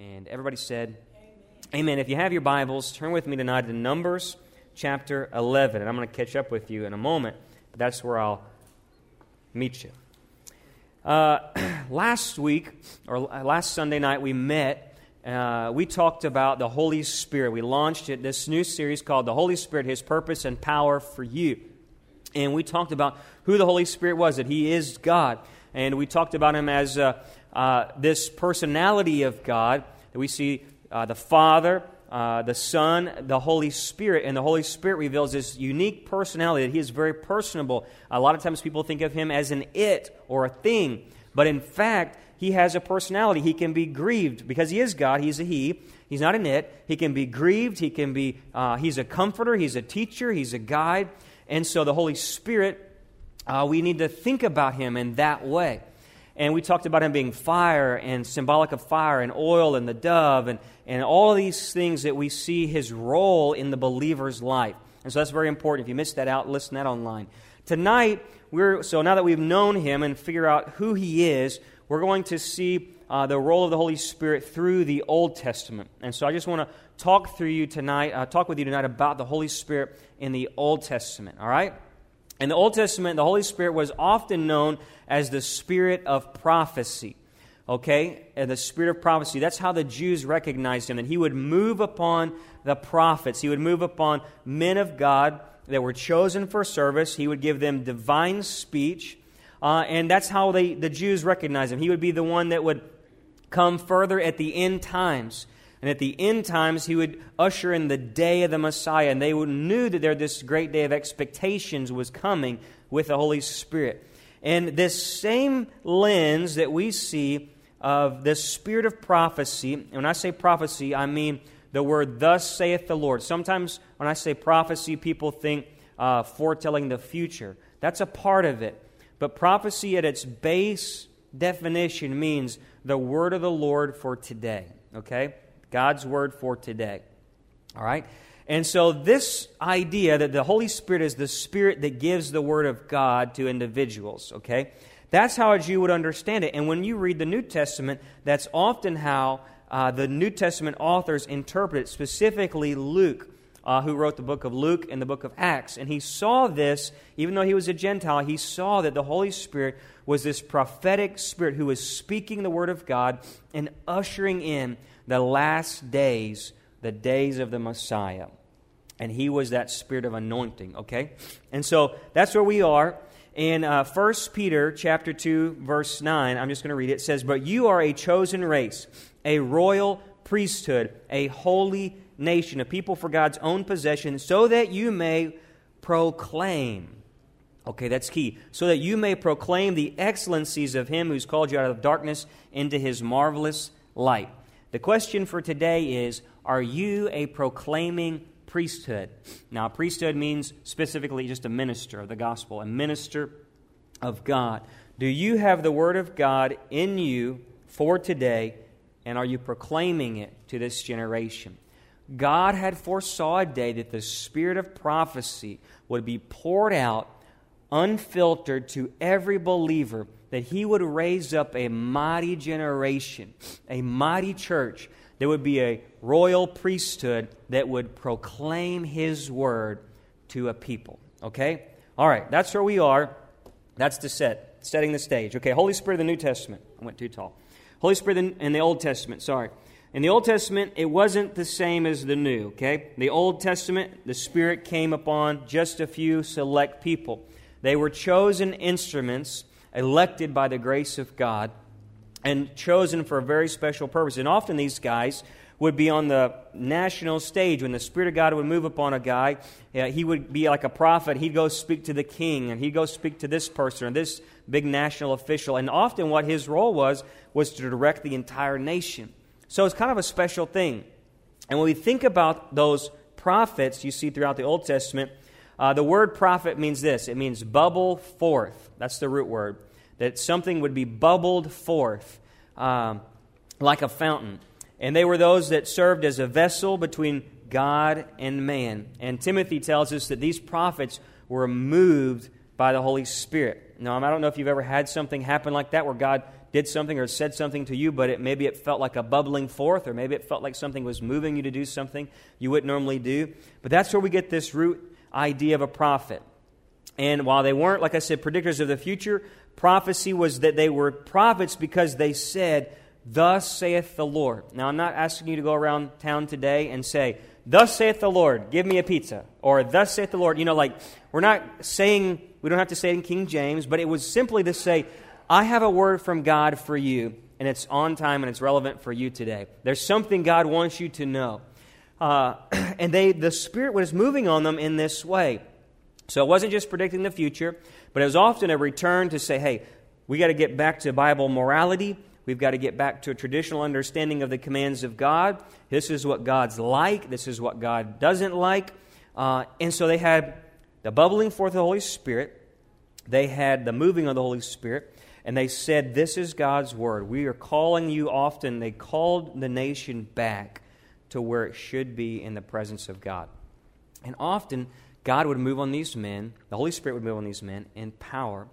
And everybody said, Amen. Amen. If you have your Bibles, turn with me tonight to Numbers chapter 11. And I'm going to catch up with you in a moment, but that's where I'll meet you. Uh, last week, or last Sunday night, we met. Uh, we talked about the Holy Spirit. We launched it, this new series called The Holy Spirit, His Purpose and Power for You. And we talked about who the Holy Spirit was, that He is God. And we talked about Him as uh, uh, this personality of God that we see uh, the Father, uh, the Son, the Holy Spirit, and the Holy Spirit reveals this unique personality that He is very personable. A lot of times people think of Him as an it or a thing, but in fact, He has a personality. He can be grieved because He is God, He's a He. He's not an it. He can be grieved. He can be, uh, he's a comforter. He's a teacher. He's a guide. And so the Holy Spirit, uh, we need to think about him in that way. And we talked about him being fire and symbolic of fire and oil and the dove and, and all these things that we see his role in the believer's life. And so that's very important. If you missed that out, listen that online. Tonight, we're, so now that we've known him and figure out who he is, we're going to see uh, the role of the Holy Spirit through the Old Testament. And so I just want to talk through you tonight, uh, talk with you tonight about the Holy Spirit in the Old Testament, all right? In the Old Testament, the Holy Spirit was often known as the spirit of prophecy. Okay? And the spirit of prophecy. That's how the Jews recognized him. That he would move upon the prophets, he would move upon men of God that were chosen for service. He would give them divine speech. Uh, and that's how they, the Jews recognized him. He would be the one that would come further at the end times. And at the end times, he would usher in the day of the Messiah. And they knew that there this great day of expectations was coming with the Holy Spirit. And this same lens that we see of the spirit of prophecy, and when I say prophecy, I mean the word, thus saith the Lord. Sometimes when I say prophecy, people think uh, foretelling the future. That's a part of it. But prophecy at its base definition means the word of the Lord for today. Okay? God's word for today. All right? And so, this idea that the Holy Spirit is the Spirit that gives the Word of God to individuals, okay? That's how a Jew would understand it. And when you read the New Testament, that's often how uh, the New Testament authors interpret it, specifically Luke. Uh, who wrote the book of Luke and the book of Acts. And he saw this, even though he was a Gentile, he saw that the Holy Spirit was this prophetic spirit who was speaking the word of God and ushering in the last days, the days of the Messiah. And he was that spirit of anointing, okay? And so that's where we are. In uh, 1 Peter chapter 2, verse 9, I'm just going to read it. It says, But you are a chosen race, a royal priesthood, a holy nation, a people for God's own possession, so that you may proclaim. Okay, that's key. So that you may proclaim the excellencies of him who's called you out of darkness into his marvelous light. The question for today is Are you a proclaiming priesthood? Now, priesthood means specifically just a minister of the gospel, a minister of God. Do you have the word of God in you for today, and are you proclaiming it to this generation? God had foresaw a day that the spirit of prophecy would be poured out unfiltered to every believer that he would raise up a mighty generation, a mighty church There would be a royal priesthood that would proclaim his word to a people. Okay? All right, that's where we are. That's the set, setting the stage. Okay, Holy Spirit of the New Testament. I went too tall. Holy Spirit in the Old Testament, sorry. In the Old Testament, it wasn't the same as the New, okay? The Old Testament, the Spirit came upon just a few select people. They were chosen instruments elected by the grace of God and chosen for a very special purpose. And often these guys would be on the national stage when the Spirit of God would move upon a guy. He would be like a prophet. He'd go speak to the king, and he'd go speak to this person or this big national official. And often what his role was was to direct the entire nation. So it's kind of a special thing. And when we think about those prophets you see throughout the Old Testament, uh, the word prophet means this it means bubble forth. That's the root word. That something would be bubbled forth um, like a fountain. And they were those that served as a vessel between God and man. And Timothy tells us that these prophets were moved by the Holy Spirit. Now, I don't know if you've ever had something happen like that where God did something or said something to you, but it, maybe it felt like a bubbling forth, or maybe it felt like something was moving you to do something you wouldn't normally do. But that's where we get this root idea of a prophet. And while they weren't, like I said, predictors of the future, prophecy was that they were prophets because they said, Thus saith the Lord. Now, I'm not asking you to go around town today and say, Thus saith the Lord, give me a pizza. Or, Thus saith the Lord. You know, like, we're not saying, we don't have to say it in King James, but it was simply to say, I have a word from God for you, and it's on time and it's relevant for you today. There's something God wants you to know. Uh, and they, the Spirit was moving on them in this way. So it wasn't just predicting the future, but it was often a return to say, hey, we got to get back to Bible morality. We've got to get back to a traditional understanding of the commands of God. This is what God's like. This is what God doesn't like. Uh, and so they had the bubbling forth of the Holy Spirit. They had the moving of the Holy Spirit. And they said, This is God's word. We are calling you often. They called the nation back to where it should be in the presence of God. And often, God would move on these men, the Holy Spirit would move on these men in power.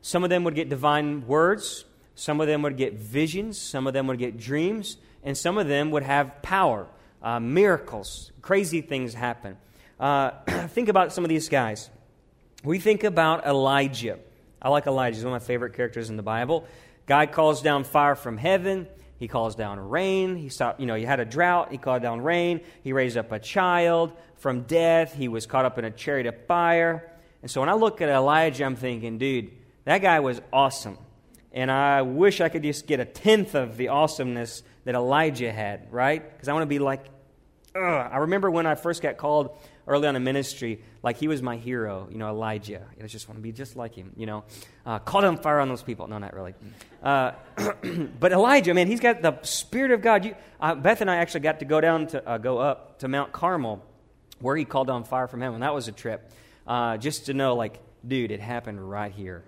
Some of them would get divine words, some of them would get visions, some of them would get dreams, and some of them would have power, uh, miracles, crazy things happen. Uh, think about some of these guys. We think about Elijah. I like Elijah. He's one of my favorite characters in the Bible. God calls down fire from heaven. He calls down rain. He stopped, you know, he had a drought. He called down rain. He raised up a child from death. He was caught up in a chariot of fire. And so when I look at Elijah, I'm thinking, dude, that guy was awesome. And I wish I could just get a tenth of the awesomeness that Elijah had, right? Because I want to be like, ugh. I remember when I first got called early on in ministry, like he was my hero, you know, Elijah. I just want to be just like him, you know. Uh, call on fire on those people. No, not really. Uh, but Elijah, man, he's got the Spirit of God. You, uh, Beth and I actually got to go down to, uh, go up to Mount Carmel where he called on fire from heaven. That was a trip. Uh, just to know, like, dude, it happened right here.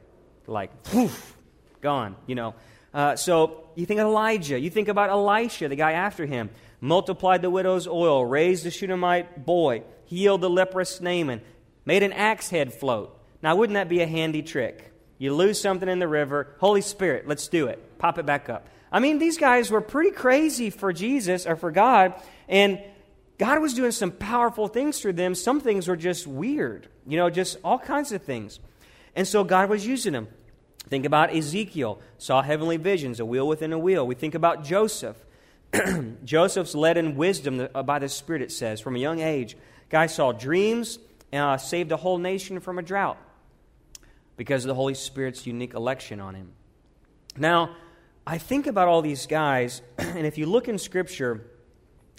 Like, poof, gone, you know. Uh, so you think of Elijah. You think about Elisha, the guy after him. Multiplied the widow's oil, raised the Shunammite boy, healed the leprous Naaman, made an axe head float. Now, wouldn't that be a handy trick? You lose something in the river, Holy Spirit, let's do it. Pop it back up. I mean, these guys were pretty crazy for Jesus or for God, and God was doing some powerful things through them. Some things were just weird, you know, just all kinds of things. And so God was using them. Think about Ezekiel, saw heavenly visions, a wheel within a wheel. We think about Joseph. Joseph's led in wisdom uh, by the Spirit, it says, from a young age. Guy saw dreams, uh, saved a whole nation from a drought because of the Holy Spirit's unique election on him. Now, I think about all these guys, and if you look in Scripture,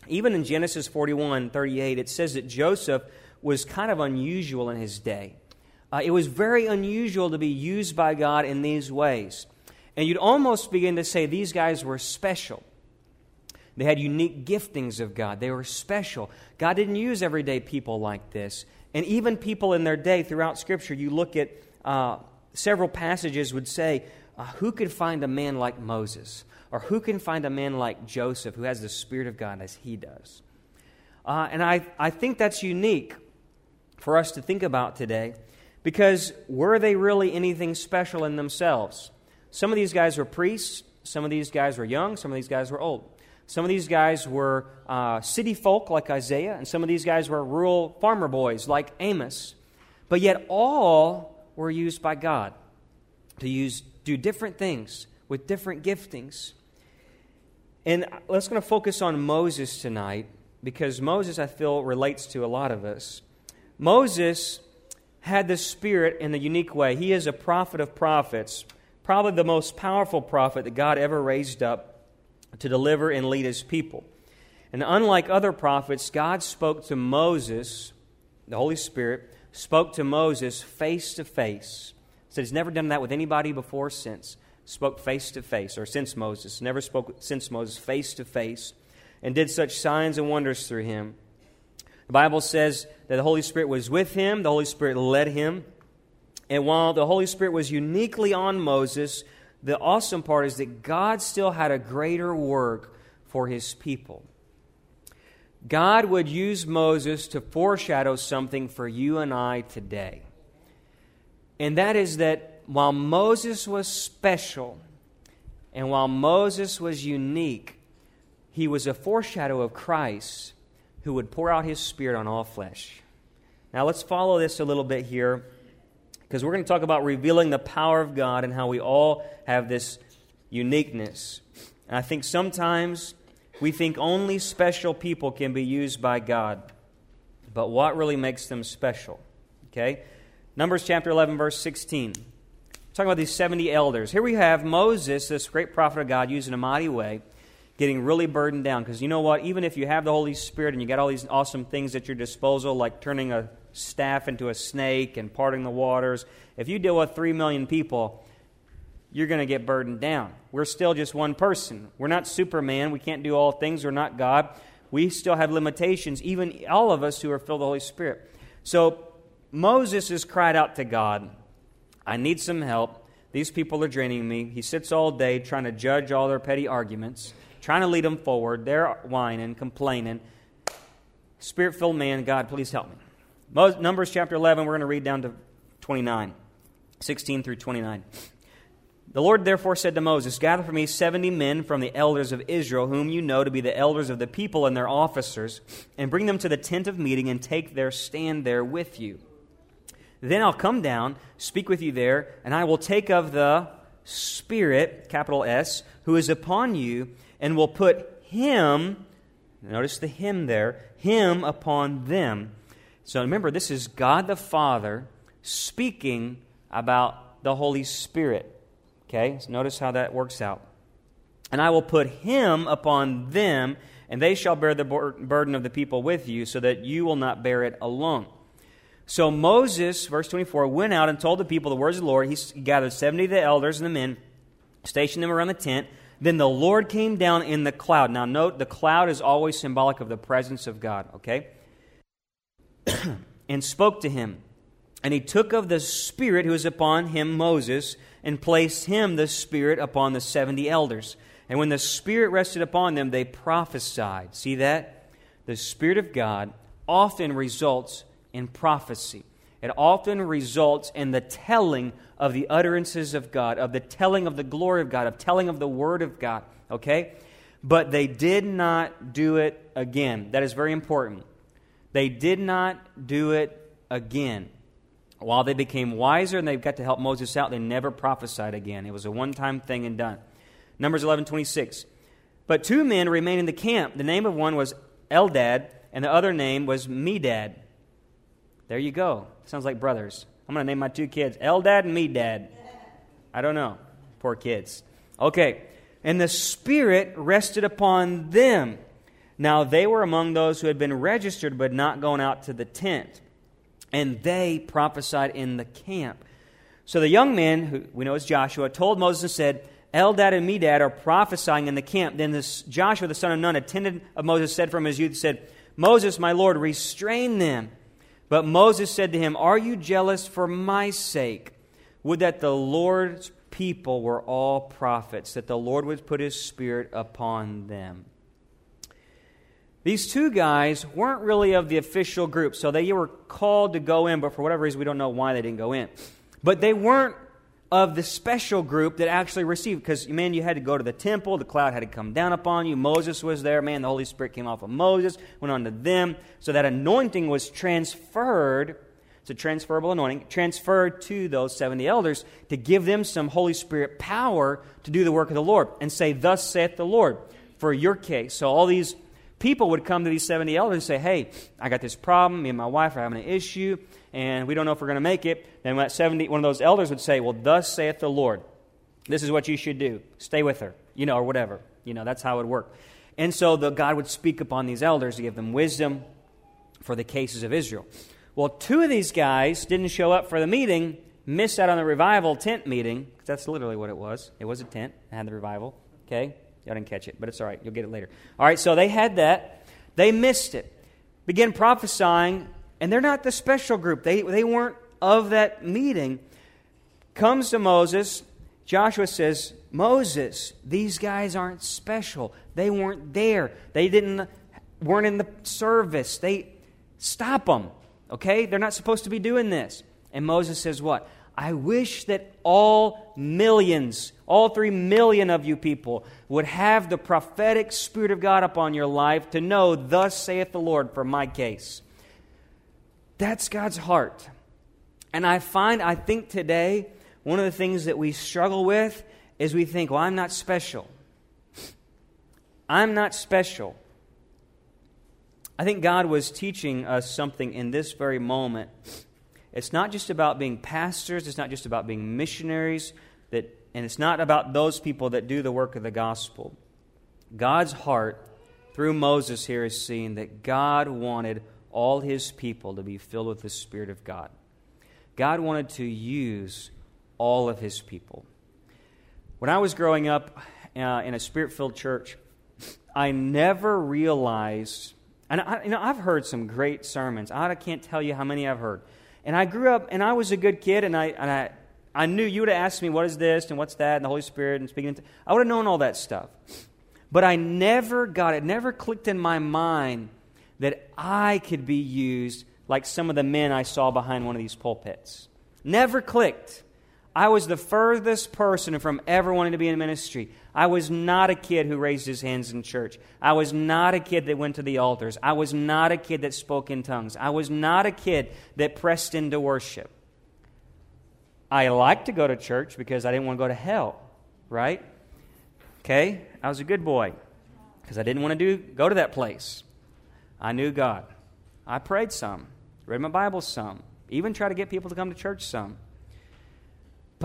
even in Genesis 41 38, it says that Joseph was kind of unusual in his day. Uh, it was very unusual to be used by God in these ways. And you'd almost begin to say these guys were special. They had unique giftings of God. They were special. God didn't use everyday people like this. And even people in their day throughout Scripture, you look at uh, several passages would say, uh, Who could find a man like Moses? Or who can find a man like Joseph who has the Spirit of God as he does? Uh, and I, I think that's unique for us to think about today because were they really anything special in themselves? Some of these guys were priests, some of these guys were young, some of these guys were old. Some of these guys were uh, city folk like Isaiah, and some of these guys were rural farmer boys like Amos. But yet, all were used by God to use, do different things with different giftings. And let's going to focus on Moses tonight because Moses, I feel, relates to a lot of us. Moses had the Spirit in a unique way. He is a prophet of prophets, probably the most powerful prophet that God ever raised up to deliver and lead his people. And unlike other prophets, God spoke to Moses, the Holy Spirit, spoke to Moses face to face. Said he's never done that with anybody before since spoke face to face, or since Moses, never spoke since Moses face to face, and did such signs and wonders through him. The Bible says that the Holy Spirit was with him, the Holy Spirit led him. And while the Holy Spirit was uniquely on Moses, the awesome part is that God still had a greater work for his people. God would use Moses to foreshadow something for you and I today. And that is that while Moses was special And while Moses was unique, he was a foreshadow of Christ who would pour out his Spirit on all flesh. Now, let's follow this a little bit here because we're going to talk about revealing the power of God and how we all have this uniqueness. And I think sometimes we think only special people can be used by God. But what really makes them special? Okay? Numbers chapter 11, verse 16. Talking about these 70 elders. Here we have Moses, this great prophet of God, using a mighty way, getting really burdened down. Because you know what? Even if you have the Holy Spirit and you got all these awesome things at your disposal, like turning a staff into a snake and parting the waters, if you deal with 3 million people, you're going to get burdened down. We're still just one person. We're not Superman. We can't do all things. We're not God. We still have limitations, even all of us who are filled with the Holy Spirit. So Moses has cried out to God, I need some help. These people are draining me. He sits all day trying to judge all their petty arguments, trying to lead them forward. They're whining, complaining. Spirit filled man, God, please help me. Numbers chapter 11, we're going to read down to 29, 16 through 29. The Lord therefore said to Moses, Gather for me seventy men from the elders of Israel, whom you know to be the elders of the people and their officers, and bring them to the tent of meeting and take their stand there with you. Then I'll come down, speak with you there, and I will take of the Spirit, capital S, who is upon you, and will put him, notice the him there, him upon them. So remember, this is God the Father speaking about the Holy Spirit. Okay, so notice how that works out. And I will put him upon them, and they shall bear the burden of the people with you, so that you will not bear it alone. So Moses, verse 24, went out and told the people the words of the Lord. He gathered 70 of the elders and the men, stationed them around the tent. Then the Lord came down in the cloud. Now, note, the cloud is always symbolic of the presence of God, okay? and spoke to him. And he took of the Spirit who was upon him, Moses, and placed him, the Spirit, upon the 70 elders. And when the Spirit rested upon them, they prophesied. See that? The Spirit of God often results in prophecy. It often results in the telling of the utterances of God, of the telling of the glory of God, of telling of the Word of God. Okay? But they did not do it again. That is very important. They did not do it again. While they became wiser and they got to help Moses out, they never prophesied again. It was a one time thing and done. Numbers 11 26. But two men remained in the camp. The name of one was Eldad, and the other name was Medad. There you go. Sounds like brothers. I'm going to name my two kids Eldad and Medad. I don't know. Poor kids. Okay. And the Spirit rested upon them. Now they were among those who had been registered but not gone out to the tent and they prophesied in the camp. So the young men, who we know as Joshua, told Moses and said, Eldad and Medad are prophesying in the camp. Then this Joshua, the son of Nun, attendant of Moses, said from his youth, said, Moses, my Lord, restrain them. But Moses said to him, Are you jealous for my sake? Would that the Lord's people were all prophets, that the Lord would put his spirit upon them. These two guys weren't really of the official group, so they were called to go in, but for whatever reason, we don't know why they didn't go in. But they weren't of the special group that actually received, because, man, you had to go to the temple, the cloud had to come down upon you, Moses was there, man, the Holy Spirit came off of Moses, went on to them, so that anointing was transferred. It's a transferable anointing, transferred to those 70 elders to give them some Holy Spirit power to do the work of the Lord and say, Thus saith the Lord, for your case. So all these people would come to these 70 elders and say, Hey, I got this problem. Me and my wife are having an issue, and we don't know if we're going to make it. Then that 70, one of those elders would say, Well, thus saith the Lord. This is what you should do. Stay with her, you know, or whatever. You know, that's how it would work. And so the, God would speak upon these elders to give them wisdom for the cases of Israel. Well, two of these guys didn't show up for the meeting, missed out on the revival tent meeting. Because that's literally what it was. It was a tent, it had the revival. Okay? Y'all didn't catch it, but it's all right. You'll get it later. All right, so they had that. They missed it. Began prophesying, and they're not the special group. They, they weren't of that meeting. Comes to Moses. Joshua says, Moses, these guys aren't special. They weren't there. They didn't weren't in the service. They stop them. Okay? They're not supposed to be doing this. And Moses says, What? I wish that all millions, all three million of you people, would have the prophetic Spirit of God upon your life to know, Thus saith the Lord, for my case. That's God's heart. And I find, I think today, one of the things that we struggle with is we think, well, I'm not special. I'm not special. I think God was teaching us something in this very moment. It's not just about being pastors, it's not just about being missionaries, that, and it's not about those people that do the work of the gospel. God's heart, through Moses here, is seeing that God wanted all his people to be filled with the Spirit of God. God wanted to use all of his people. When I was growing up uh, in a spirit filled church, I never realized, and I, you know, I've heard some great sermons. I can't tell you how many I've heard. And I grew up, and I was a good kid, and I, and I, I knew you would have asked me, what is this, and what's that, and the Holy Spirit, and speaking. I would have known all that stuff. But I never got it, never clicked in my mind that I could be used like some of the men I saw behind one of these pulpits. Never clicked. I was the furthest person from ever wanting to be in ministry. I was not a kid who raised his hands in church. I was not a kid that went to the altars. I was not a kid that spoke in tongues. I was not a kid that pressed into worship. I liked to go to church because I didn't want to go to hell, right? Okay? I was a good boy because I didn't want to do, go to that place. I knew God. I prayed some, read my Bible some, even tried to get people to come to church some.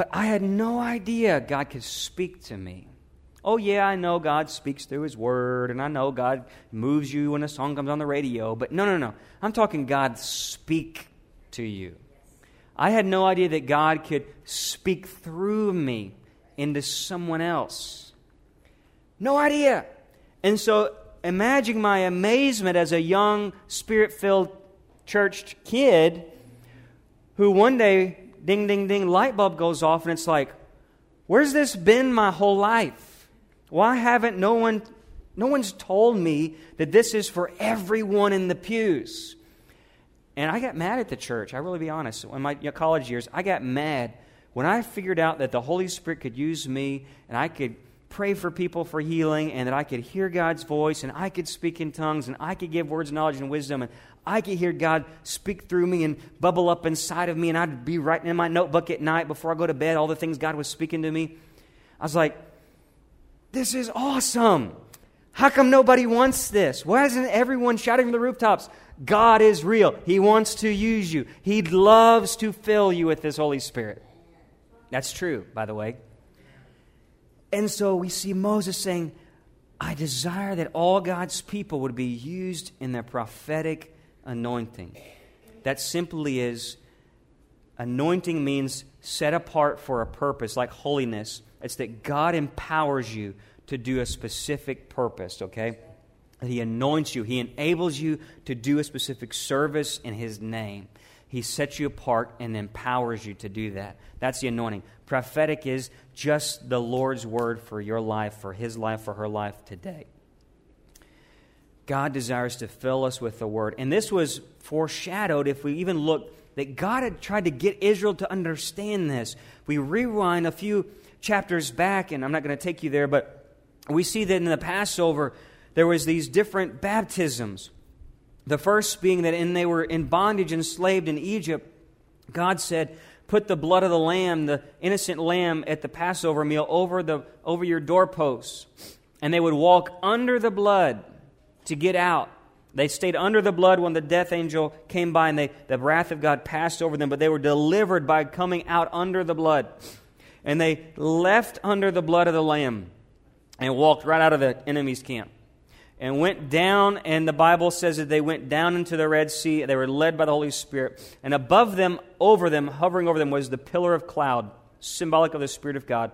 But I had no idea God could speak to me. Oh, yeah, I know God speaks through His Word, and I know God moves you when a song comes on the radio, but no, no, no. I'm talking God speak to you. I had no idea that God could speak through me into someone else. No idea. And so imagine my amazement as a young, spirit filled church kid who one day, ding, ding, ding, light bulb goes off, and it's like, where's this been my whole life? Why haven't no one, no one's told me that this is for everyone in the pews? And I got mad at the church. I really be honest. In my college years, I got mad when I figured out that the Holy Spirit could use me and I could pray for people for healing and that I could hear God's voice and I could speak in tongues and I could give words knowledge and wisdom and I could hear God speak through me and bubble up inside of me and I'd be writing in my notebook at night before I go to bed all the things God was speaking to me. I was like, this is awesome. How come nobody wants this? Why isn't everyone shouting from the rooftops? God is real. He wants to use you. He loves to fill you with His Holy Spirit. That's true, by the way. And so we see Moses saying, I desire that all God's people would be used in their prophetic anointing. That simply is anointing means set apart for a purpose, like holiness. It's that God empowers you to do a specific purpose, okay? He anoints you, He enables you to do a specific service in His name. He sets you apart and empowers you to do that. That's the anointing. Prophetic is just the Lord's word for your life, for his life, for her life today. God desires to fill us with the word. And this was foreshadowed if we even look that God had tried to get Israel to understand this. We rewind a few chapters back, and I'm not going to take you there, but we see that in the Passover, there was these different baptisms. The first being that in they were in bondage, enslaved in Egypt, God said, Put the blood of the lamb, the innocent lamb, at the Passover meal over, the, over your doorposts. And they would walk under the blood to get out. They stayed under the blood when the death angel came by and they, the wrath of God passed over them, but they were delivered by coming out under the blood. And they left under the blood of the Lamb and walked right out of the enemy's camp and went down, and the Bible says that they went down into the Red Sea. They were led by the Holy Spirit. And above them, over them, hovering over them, was the pillar of cloud, symbolic of the Spirit of God.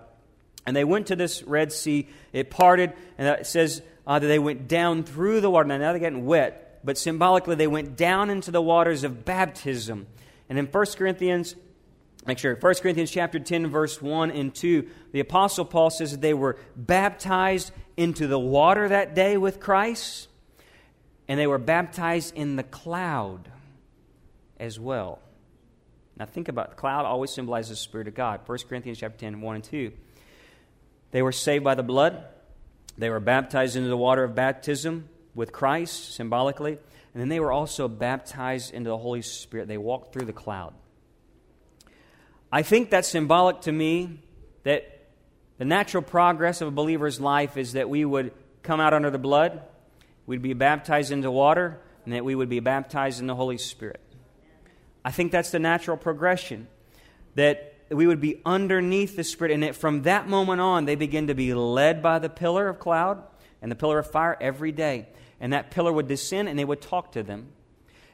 And they went to this Red Sea. It parted, and it says uh, that they went down through the water. Now, now they're getting wet, but symbolically, they went down into the waters of baptism. And in 1 Corinthians Make sure, 1 Corinthians chapter 10, verse 1 and 2, the Apostle Paul says that they were baptized into the water that day with Christ, and they were baptized in the cloud as well. Now think about it. cloud always symbolizes the Spirit of God. 1 Corinthians chapter 10, 1 and 2. They were saved by the blood. They were baptized into the water of baptism with Christ, symbolically. And then they were also baptized into the Holy Spirit. They walked through the cloud. I think that's symbolic to me that the natural progress of a believer's life is that we would come out under the blood, we'd be baptized into water, and that we would be baptized in the Holy Spirit. I think that's the natural progression. That we would be underneath the Spirit, and that from that moment on, they begin to be led by the pillar of cloud and the pillar of fire every day. And that pillar would descend, and they would talk to them.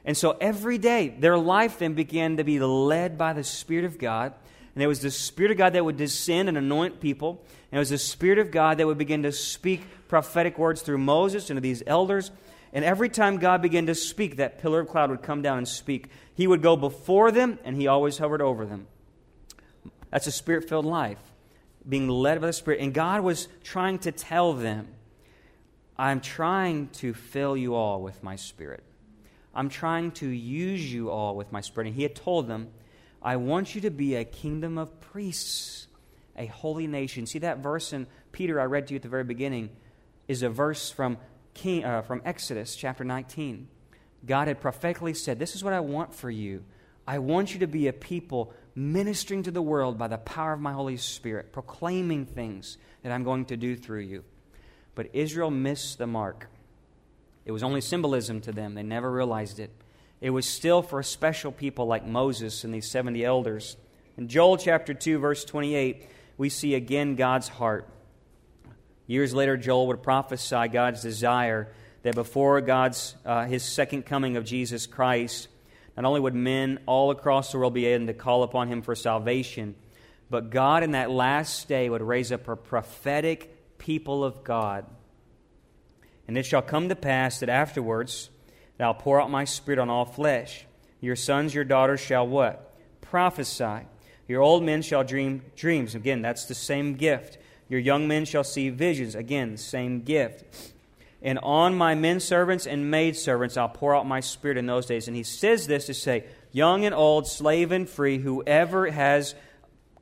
And so every day, their life then began to be led by the Spirit of God. And it was the Spirit of God that would descend and anoint people. And it was the Spirit of God that would begin to speak prophetic words through Moses and to these elders. And every time God began to speak, that pillar of cloud would come down and speak. He would go before them, and he always hovered over them. That's a spirit filled life, being led by the Spirit. And God was trying to tell them, I'm trying to fill you all with my Spirit. I'm trying to use you all with my Spirit. And He had told them, I want you to be a kingdom of priests, a holy nation. See that verse in Peter I read to you at the very beginning is a verse from, King, uh, from Exodus chapter 19. God had prophetically said, This is what I want for you. I want you to be a people ministering to the world by the power of my Holy Spirit, proclaiming things that I'm going to do through you. But Israel missed the mark. It was only symbolism to them, they never realized it. It was still for a special people like Moses and these 70 elders. In Joel chapter 2, verse 28, we see again God's heart. Years later, Joel would prophesy God's desire that before God's uh, his second coming of Jesus Christ, not only would men all across the world be able to call upon him for salvation, but God in that last day would raise up a prophetic people of God. And it shall come to pass that afterwards that I'll pour out my spirit on all flesh. Your sons, your daughters shall what? Prophesy. Your old men shall dream dreams. Again, that's the same gift. Your young men shall see visions. Again, same gift. And on my men servants and maid servants I'll pour out my spirit in those days. And he says this to say, Young and old, slave and free, whoever has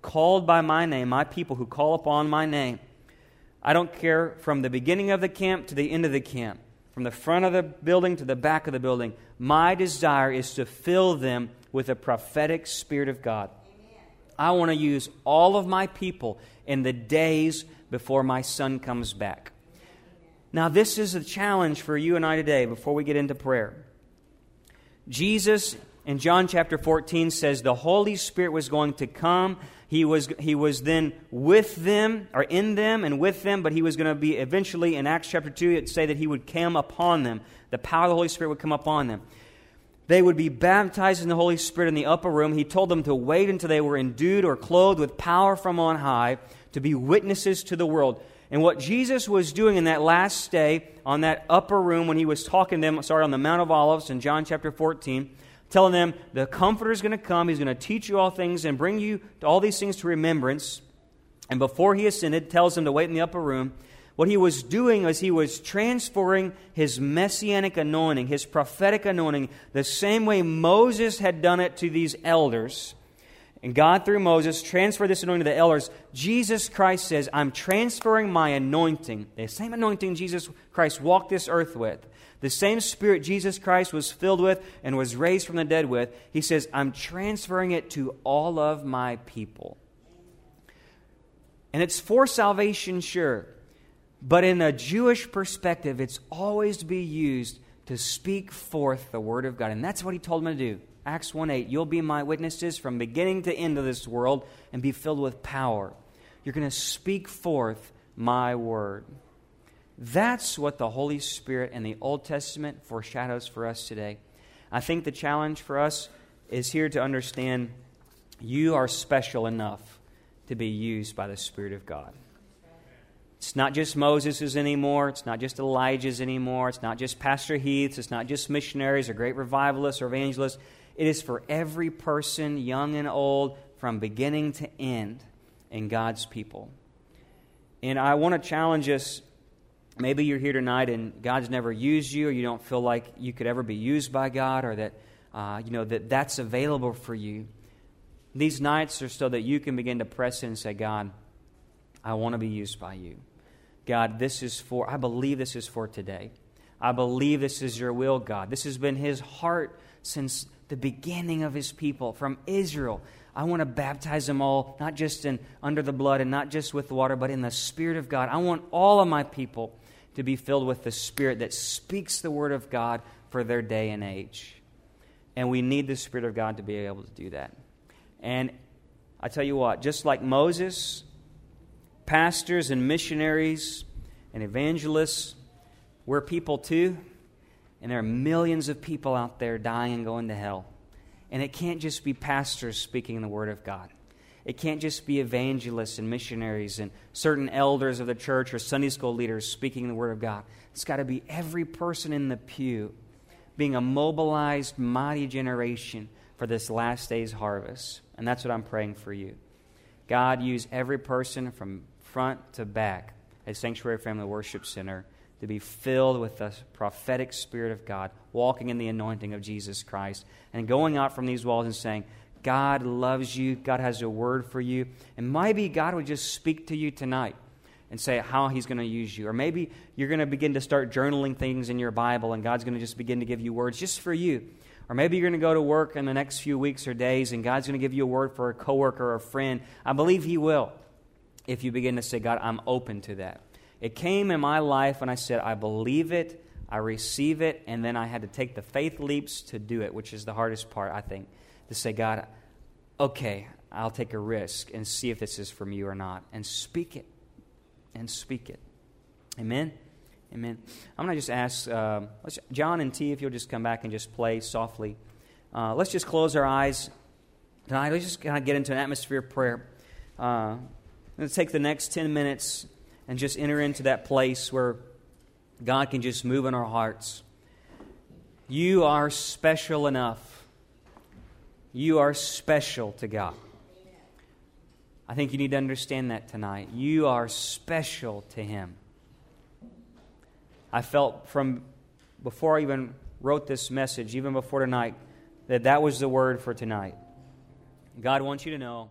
called by my name, my people who call upon my name. I don't care from the beginning of the camp to the end of the camp, from the front of the building to the back of the building. My desire is to fill them with the prophetic spirit of God. I want to use all of my people in the days before my son comes back. Now, this is a challenge for you and I today before we get into prayer. Jesus in John chapter 14 says the Holy Spirit was going to come. He was, he was then with them, or in them and with them, but he was going to be eventually, in Acts chapter 2, it say that he would come upon them. The power of the Holy Spirit would come upon them. They would be baptized in the Holy Spirit in the upper room. He told them to wait until they were endued or clothed with power from on high to be witnesses to the world. And what Jesus was doing in that last day on that upper room when he was talking to them, sorry, on the Mount of Olives in John chapter 14, telling them, The Comforter is going to come. He's going to teach you all things and bring you all these things to remembrance. And before he ascended, tells them to wait in the upper room. What he was doing was he was transferring his messianic anointing, his prophetic anointing, the same way Moses had done it to these elders and God, through Moses, transferred this anointing to the elders. Jesus Christ says, I'm transferring my anointing, the same anointing Jesus Christ walked this earth with, the same spirit Jesus Christ was filled with and was raised from the dead with. He says, I'm transferring it to all of my people. And it's for salvation, sure. But in a Jewish perspective, it's always to be used to speak forth the word of God. And that's what he told them to do. Acts 1 8, you'll be my witnesses from beginning to end of this world and be filled with power. You're going to speak forth my word. That's what the Holy Spirit and the Old Testament foreshadows for us today. I think the challenge for us is here to understand you are special enough to be used by the Spirit of God. It's not just Moses's anymore. It's not just Elijah's anymore. It's not just Pastor Heath's. It's not just missionaries or great revivalists or evangelists. It is for every person, young and old, from beginning to end in God's people. And I want to challenge us. Maybe you're here tonight and God's never used you, or you don't feel like you could ever be used by God, or that uh, you know that that's available for you. These nights are so that you can begin to press in and say, God, I want to be used by you. God, this is for, I believe this is for today. I believe this is your will, God. This has been his heart since the beginning of his people, from Israel. I want to baptize them all, not just in under the blood and not just with water, but in the Spirit of God. I want all of my people to be filled with the Spirit that speaks the Word of God for their day and age. And we need the Spirit of God to be able to do that. And I tell you what, just like Moses, pastors and missionaries and evangelists, we're people too. And there are millions of people out there dying and going to hell. And it can't just be pastors speaking the Word of God. It can't just be evangelists and missionaries and certain elders of the church or Sunday school leaders speaking the Word of God. It's got to be every person in the pew being a mobilized, mighty generation for this last day's harvest. And that's what I'm praying for you. God, use every person from front to back at Sanctuary Family Worship Center to be filled with the prophetic Spirit of God, walking in the anointing of Jesus Christ, and going out from these walls and saying, God loves you, God has a word for you. And maybe God would just speak to you tonight and say how He's going to use you. Or maybe you're going to begin to start journaling things in your Bible, and God's going to just begin to give you words just for you. Or maybe you're going to go to work in the next few weeks or days, and God's going to give you a word for a coworker or a friend. I believe He will if you begin to say, God, I'm open to that. It came in my life and I said, I believe it, I receive it, and then I had to take the faith leaps to do it, which is the hardest part, I think, to say, God, okay, I'll take a risk and see if this is from you or not, and speak it, and speak it. Amen? Amen. I'm going to just ask uh, John and T if you'll just come back and just play softly. Uh, let's just close our eyes tonight. Let's just kind of get into an atmosphere of prayer. Uh, let's take the next 10 minutes and just enter into that place where God can just move in our hearts. You are special enough. You are special to God. I think you need to understand that tonight. You are special to Him. I felt from before I even wrote this message, even before tonight, that that was the word for tonight. God wants you to know